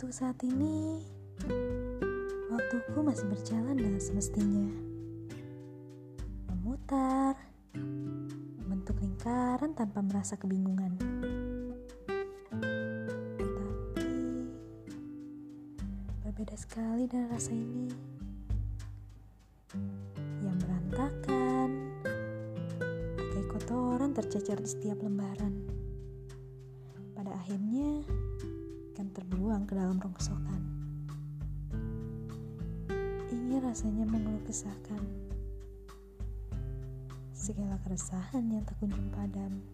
Untuk saat ini, waktuku masih berjalan dengan semestinya. Memutar, membentuk lingkaran tanpa merasa kebingungan. Tetapi, berbeda sekali dengan rasa ini. Yang berantakan, pakai kotoran tercecer di setiap lembaran. Pada akhirnya, akan terbuang ke dalam rongsokan. Ingin rasanya mengeluh kesahkan segala keresahan yang tak kunjung padam.